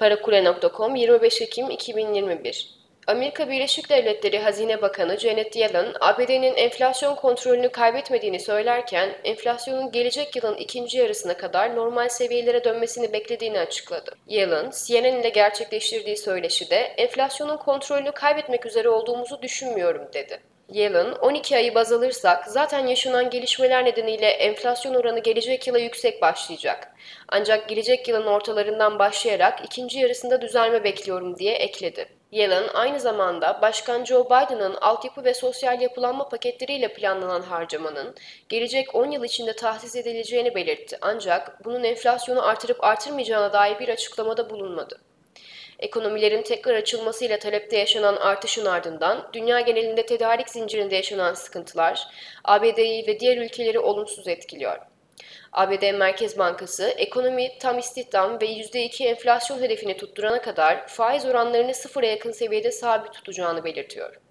Parakule.com 25 Ekim 2021 Amerika Birleşik Devletleri Hazine Bakanı Janet Yellen, ABD'nin enflasyon kontrolünü kaybetmediğini söylerken, enflasyonun gelecek yılın ikinci yarısına kadar normal seviyelere dönmesini beklediğini açıkladı. Yellen, CNN ile gerçekleştirdiği söyleşide, enflasyonun kontrolünü kaybetmek üzere olduğumuzu düşünmüyorum dedi. Yellen, 12 ayı baz alırsak zaten yaşanan gelişmeler nedeniyle enflasyon oranı gelecek yıla yüksek başlayacak. Ancak gelecek yılın ortalarından başlayarak ikinci yarısında düzelme bekliyorum diye ekledi. Yellen aynı zamanda Başkan Joe Biden'ın altyapı ve sosyal yapılanma paketleriyle planlanan harcamanın gelecek 10 yıl içinde tahsis edileceğini belirtti ancak bunun enflasyonu artırıp artırmayacağına dair bir açıklamada bulunmadı. Ekonomilerin tekrar açılmasıyla talepte yaşanan artışın ardından dünya genelinde tedarik zincirinde yaşanan sıkıntılar ABD'yi ve diğer ülkeleri olumsuz etkiliyor. ABD Merkez Bankası ekonomi tam istihdam ve %2 enflasyon hedefini tutturana kadar faiz oranlarını sıfıra yakın seviyede sabit tutacağını belirtiyor.